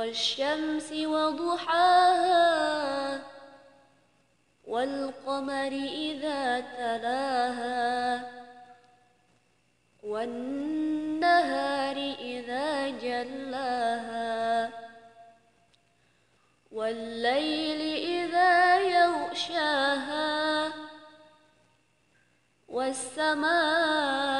والشمس وضحاها والقمر إذا تلاها والنهار إذا جلاها والليل إذا يغشاها والسماء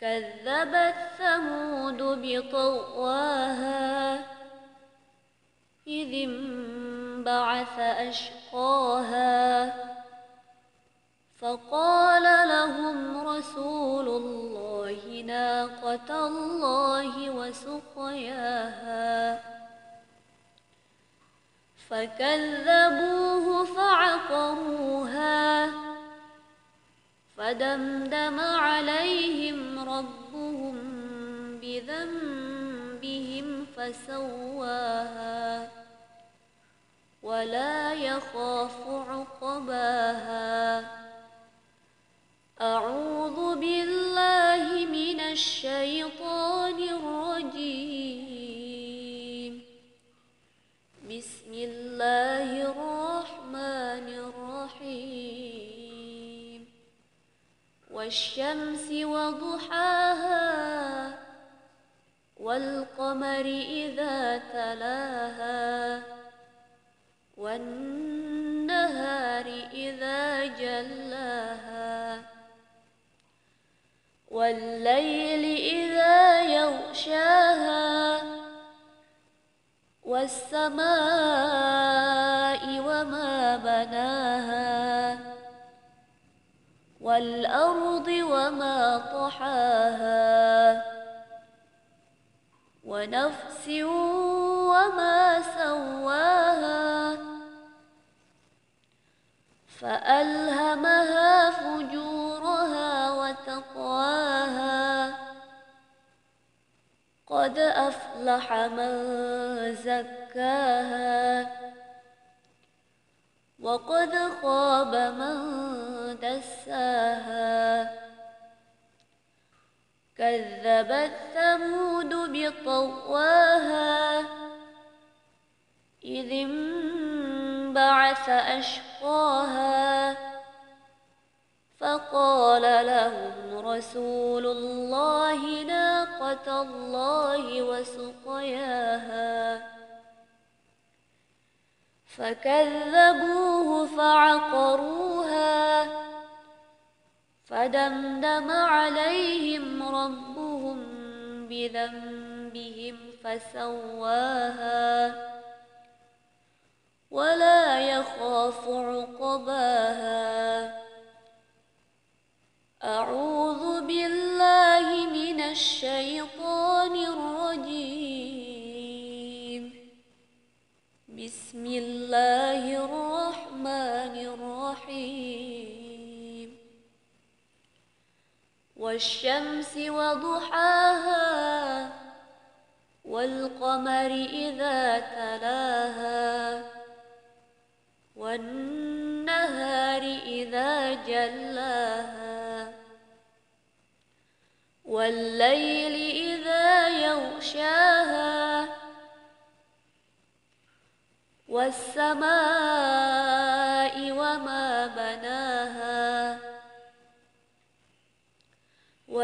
كذبت ثمود بطواها إذ انبعث أشقاها. فقال لهم رسول الله ناقة الله وسقياها. فكذبوه فعقروها. فدمدم عليهم ربهم بذنبهم فسواها ولا يخاف عقباها. أعوذ بالله من الشيطان الرجيم. بسم الله الرحمن والشمس وضحاها والقمر إذا تلاها والنهار إذا جلاها والليل إذا يغشاها والسماء وما بناها والأرض طحاها. ونفس وما سواها. فألهمها فجورها وتقواها. قد أفلح من زكاها. وقد خاب من دساها. كذبت ثمود بطواها إذ انبعث أشقاها فقال لهم رسول الله ناقة الله وسقياها فكذبوه فعقروها فدمدم عليهم ربهم بذنبهم فسواها ولا يخاف عقباها. أعوذ بالله من الشيطان الرجيم. بسم الله والشمس وضحاها والقمر إذا تلاها والنهار إذا جلاها والليل إذا يغشاها والسماء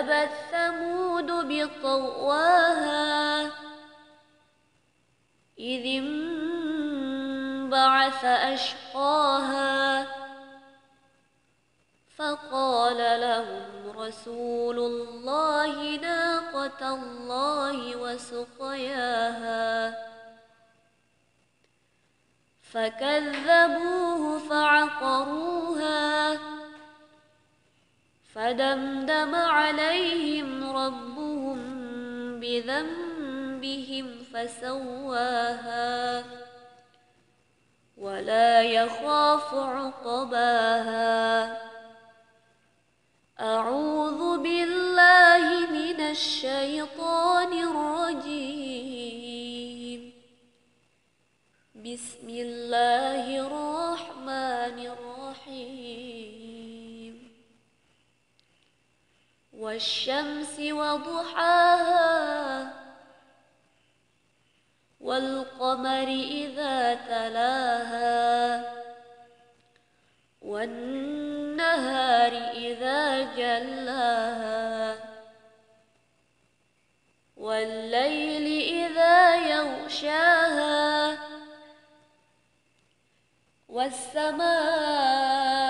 كذبت ثمود بطواها إذ انبعث أشقاها فقال لهم رسول الله ناقة الله وسقياها فكذبوه فعقروها فدمدم عليهم ربهم بذنبهم فسواها ولا يخاف عقباها. أعوذ بالله من الشيطان الرجيم. بسم الله الرحمن والشمس وضحاها والقمر إذا تلاها والنهار إذا جلاها والليل إذا يغشاها والسماء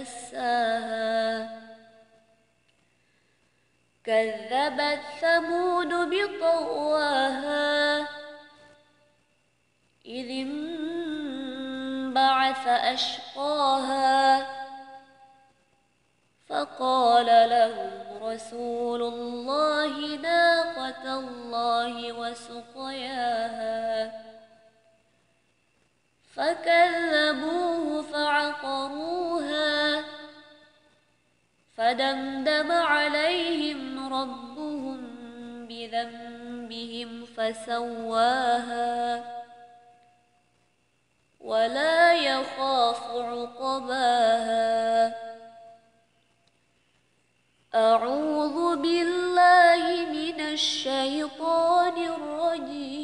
دساها كذبت ثمود بطواها. إذ انبعث أشقاها. فقال لهم رسول الله ناقة الله وسقياها. فكذبوه فعقروها فدمدم عليهم ربهم بذنبهم فسواها ولا يخاف عقباها. أعوذ بالله من الشيطان الرجيم.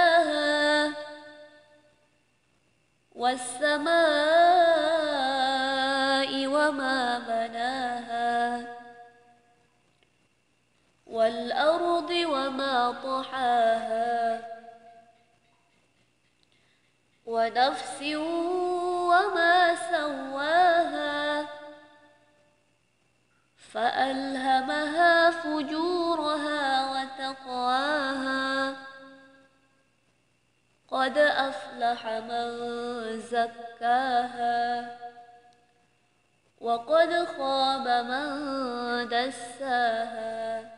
والسماء وما بناها والأرض وما طحاها ونفس وما سواها فألهمها فجورها وتقواها قد أفلح من زكاها وقد خاب من دساها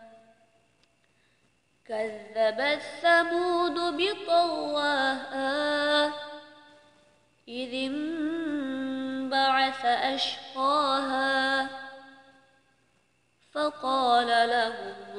كذبت ثمود بطواها إذ انبعث أشقاها فقال لهم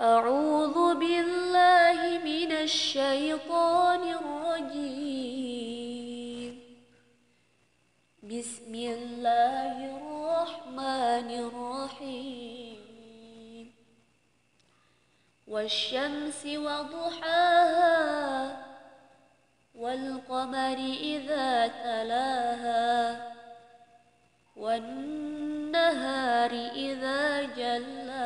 أعوذ بالله من الشيطان الرجيم. بسم الله الرحمن الرحيم. والشمس وضحاها والقمر إذا تلاها والنهار إذا جلاها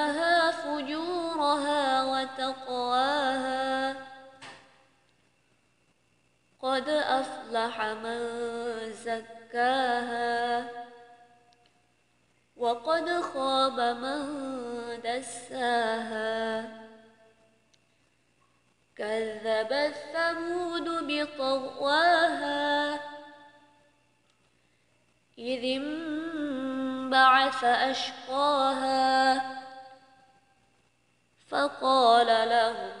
أفلح من زكاها وقد خاب من دساها كذبت ثمود بطغواها إذ انبعث أشقاها فقال لهم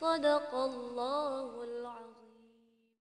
صدق الله العظيم.